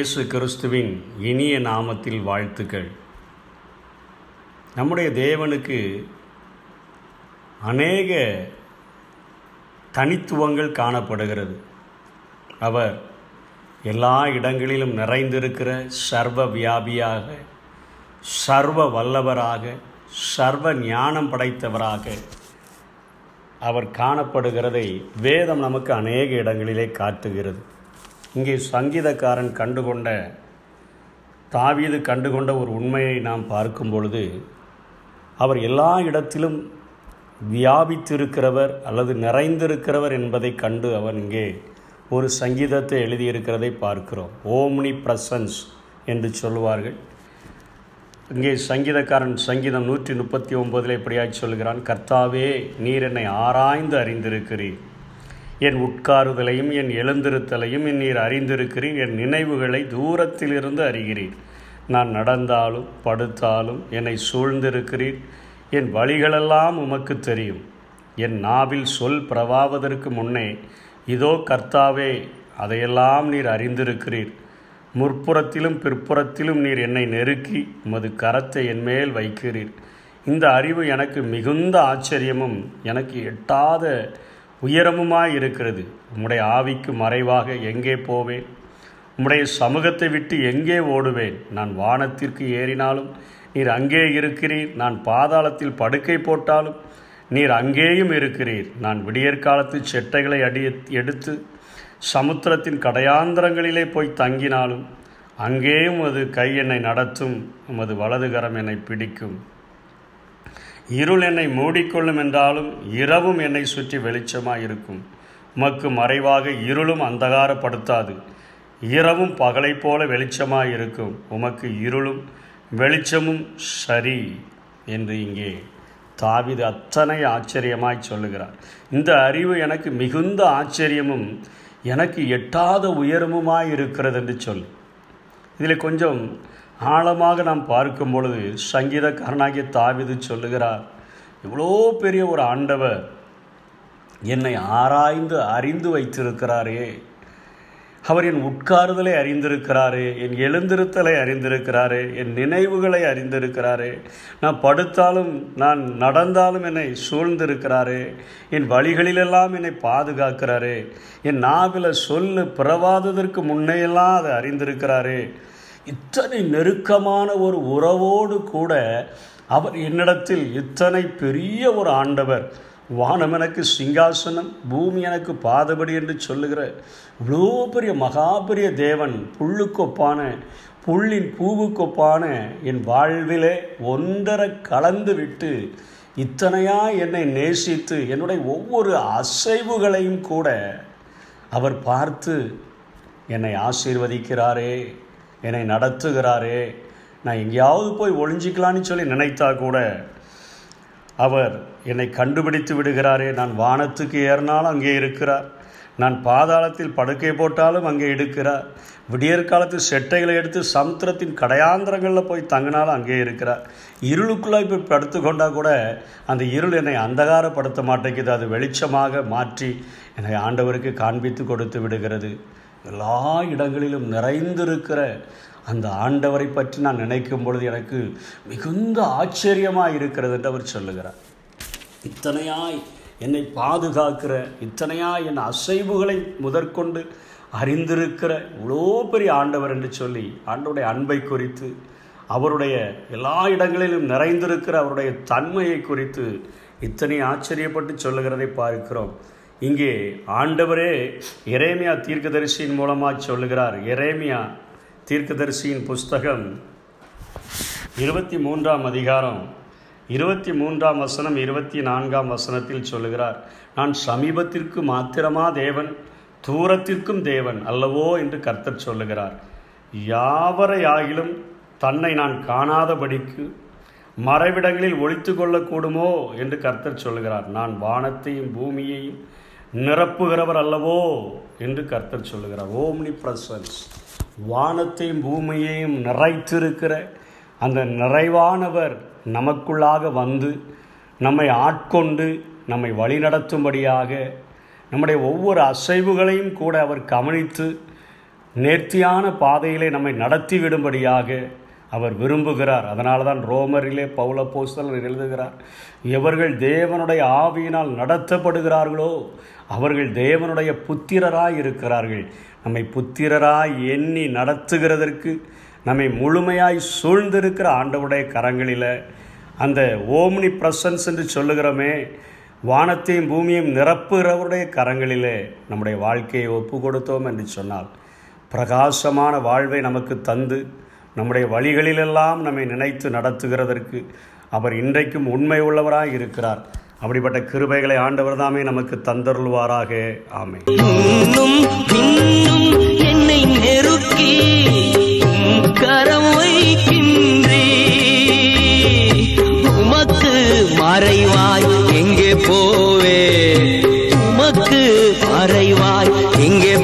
இயேசு கிறிஸ்துவின் இனிய நாமத்தில் வாழ்த்துக்கள். நம்முடைய தேவனுக்கு அநேக தனித்துவங்கள் காணப்படுகிறது. அவர் எல்லா இடங்களிலும் நிறைந்திருக்கிற சர்வ வியாபியாக சர்வ வல்லவராக சர்வ ஞானம் படைத்தவராக அவர் காணப்படுகிறதை வேதம் நமக்கு அநேக இடங்களிலே காட்டுகிறது. இங்கே சங்கீதக்காரன் கண்டுகொண்ட தாவீது கண்டுகொண்ட ஒரு உண்மையை நாம் பார்க்கும் பொழுது அவர் எல்லா இடத்திலும் வியாபித்திருக்கிறவர் அல்லது நிறைந்திருக்கிறவர் என்பதை கண்டு அவன் இங்கே ஒரு சங்கீதத்தை எழுதியிருக்கிறதை பார்க்கிறோம். ஓம்னி பிரசன்ஸ் என்று சொல்லுவார்கள். இங்கே சங்கீதக்காரன் சங்கீதம் நூற்றி முப்பத்தி ஒன்பதில் இப்படியாய் சொல்கிறான்? கர்த்தாவே நீர் என்னை ஆராய்ந்து அறிந்திருக்கிறீர். என் உட்காருதலையும் என் எழுந்திருத்தலையும் என் நீர் அறிந்திருக்கிறீர். என் நினைவுகளை தூரத்திலிருந்து அறிகிறீர். நான் நடந்தாலும் படுத்தாலும் என்னை சூழ்ந்திருக்கிறீர். என் வழிகளெல்லாம் உமக்கு தெரியும். என் நாவில் சொல் பிரவாவதற்கு முன்னே இதோ கர்த்தாவே அதையெல்லாம் நீர் அறிந்திருக்கிறீர். முற்புறத்திலும் பிற்புறத்திலும் நீர் என்னை நெருக்கி உமது கரத்தை என்மேல் வைக்கிறீர். இந்த அறிவு எனக்கு மிகுந்த ஆச்சரியமும் எனக்கு எட்டாத உயரமுமாய் இருக்கிறது. உம்முடைய ஆவிக்கு மறைவாக எங்கே போவேன்? உம்முடைய சமூகத்தை விட்டு எங்கே ஓடுவேன்? நான் வானத்திற்கு ஏறினாலும் நீர் அங்கே இருக்கிறீர். நான் பாதாளத்தில் படுக்கை போட்டாலும் நீர் அங்கேயும் இருக்கிறீர். நான் விடியற்காலத்து செட்டைகளை அடி எடுத்து சமுத்திரத்தின் கடையாந்திரங்களிலே போய் தங்கினாலும் அங்கேயும் அது கை என்னை நடத்தும். உமது வலதுகரம் என்னை பிடிக்கும். இருள் என்னை மூடிக்கொள்ளும் என்றாலும் இரவும் என்னை சுற்றி வெளிச்சமாக இருக்கும் உமக்கு மறைவாக இருளும் அந்தகாரப்படுத்தாது. இரவும் பகலை போல வெளிச்சமாக இருக்கும் உமக்கு இருளும் வெளிச்சமும் சரி என்று இங்கே தாவிது அத்தனை ஆச்சரியமாய் சொல்லுகிறார். இந்த அறிவு எனக்கு மிகுந்த ஆச்சரியமும் எனக்கு எட்டாத உயரமுமாய் இருக்கிறது என்று சொல் இதில் கொஞ்சம் ஆழமாக நாம் பார்க்கும் பொழுது சங்கீதக்காரனாகிய தாவிது சொல்லுகிறார் இவ்வளோ பெரிய ஒரு ஆண்டவர் என்னை ஆராய்ந்து அறிந்து வைத்திருக்கிறாரே. அவர் என் உட்காருதலை அறிந்திருக்கிறாரே என் எழுந்திருத்தலை அறிந்திருக்கிறாரே என் நினைவுகளை அறிந்திருக்கிறாரே. நான் படுத்தாலும் நான் நடந்தாலும் என்னை சூழ்ந்திருக்கிறாரே. என் வழிகளிலெல்லாம் என்னை பாதுகாக்கிறாரே. என் நாவில் சொல்லு பிறவாததற்கு முன்னையெல்லாம் அதை அறிந்திருக்கிறாரே. இத்தனை நெருக்கமான ஒரு உறவோடு கூட அவர் என்னிடத்தில் இத்தனை பெரிய ஒரு ஆண்டவர். வானம் எனக்கு சிங்காசனம் பூமி எனக்கு பாதபடி என்று சொல்லுகிற இவ்வளோ பெரிய மகா பெரிய தேவன் புல்லுக்கொப்பான புள்ளின் பூவுக்கொப்பான என் வாழ்விலே ஒன்றரை கலந்து விட்டு இத்தனையா என்னை நேசித்து என்னுடைய ஒவ்வொரு அசைவுகளையும் கூட அவர் பார்த்து என்னை ஆசீர்வதிக்கிறாரே. என்னை நடத்துகிறாரே. நான் எங்கேயாவது போய் ஒளிஞ்சிக்கலான்னு சொல்லி நினைத்தா கூட அவர் என்னை கண்டுபிடித்து விடுகிறாரே. நான் வானத்துக்கு ஏறினாலும் அங்கே இருக்கிறார். நான் பாதாளத்தில் படுக்கை போட்டாலும் அங்கே எடுக்கிறார் விடியற்காலத்து செட்டைகளை எடுத்து சமுத்திரத்தின் கடையாந்திரங்களில் போய் தங்கினாலும் அங்கே இருக்கிறார். இருளுக்குள்ளே இப்போ படுத்து கொண்டால் கூட அந்த இருள் என்னை அந்தகாரப்படுத்த மாட்டேங்குது. அது வெளிச்சமாக மாற்றி என்னை ஆண்டவருக்கு காண்பித்து கொடுத்து விடுகிறது. எல்லா இடங்களிலும் நிறைந்திருக்கிற அந்த ஆண்டவரை பற்றி நான் நினைக்கும் பொழுது எனக்கு மிகுந்த ஆச்சரியமாக இருக்கிறது என்று அவர் சொல்லுகிறார். இத்தனையாய் என்னை பாதுகாக்கிற இத்தனையாய் என் அசைவுகளை முதற்கொண்டு அறிந்திருக்கிற இவ்வளோ பெரிய ஆண்டவர் என்று சொல்லி ஆண்டவருடைய அன்பை குறித்து அவருடைய எல்லா இடங்களிலும் நிறைந்திருக்கிற அவருடைய தன்மையை குறித்து இத்தனை ஆச்சரியப்பட்டு சொல்லுகிறதை பார்க்கிறோம். இங்கே ஆண்டவரே எரேமியா தீர்க்கதரிசியின் மூலமாக சொல்லுகிறார். எரேமியா தீர்க்கதரிசியின் புஸ்தகம் இருபத்தி மூன்றாம் அதிகாரம் இருபத்தி மூன்றாம் வசனம் இருபத்தி நான்காம் வசனத்தில் சொல்லுகிறார். நான் சமீபத்திற்கு மாத்திரமா தேவன் தூரத்திற்கும் தேவன் அல்லவோ என்று கர்த்தர் சொல்லுகிறார். யாவரை ஆகிலும் தன்னை நான் காணாதபடிக்கு மறைவிடங்களில் ஒழித்து கொள்ளக்கூடுமோ என்று கர்த்தர் சொல்லுகிறார். நான் வானத்தையும் பூமியையும் நிரப்புகிறவர் அல்லவோ என்று கர்த்தர் சொல்லுகிறார். ஓம்னி பிரசன்ஸ் வானத்தையும் பூமியையும் நிறைத்திருக்கிற அந்த நிறைவானவர் நமக்குள்ளாக வந்து நம்மை ஆட்கொண்டு நம்மை வழிநடத்தும்படியாக நம்முடைய ஒவ்வொரு அசைவுகளையும் கூட அவர் கவனித்து நேர்த்தியான பாதையிலே நம்மை நடத்தி விடும்படியாக அவர் விரும்புகிறார். அதனால தான் ரோமரிலே பௌல போஸ்தலர் எழுதுகிறார். எவர்கள் தேவனுடைய ஆவியினால் நடத்தப்படுகிறார்களோ அவர்கள் தேவனுடைய புத்திரராய் இருக்கிறார்கள். நம்மை புத்திரராய் எண்ணி நடத்துகிறதற்கு நம்மை முழுமையாய் சூழ்ந்திருக்கிற ஆண்டவுடைய கரங்களில் அந்த ஓம்னி பிரசன்ஸ் என்று சொல்லுகிறோமே வானத்தையும் பூமியையும் நிரப்புகிறவருடைய கரங்களிலே நம்முடைய வாழ்க்கையை ஒப்பு கொடுத்தோம் என்று சொன்னால் பிரகாசமான வாழ்வை நமக்கு தந்து நம்முடைய வழிகளிலெல்லாம் நம்மை நினைத்து நடத்துகிறதற்கு அவர் இன்றைக்கும் உண்மை உள்ளவராக இருக்கிறார். அப்படிப்பட்ட கிருபைகளை ஆண்டவர் தாமே நமக்கு தந்தருள்வாராக. ஆமை என்னை நெருக்கி உமக்கு மறைவாய் எங்கே போவே உமக்கு மறைவாய் எங்கே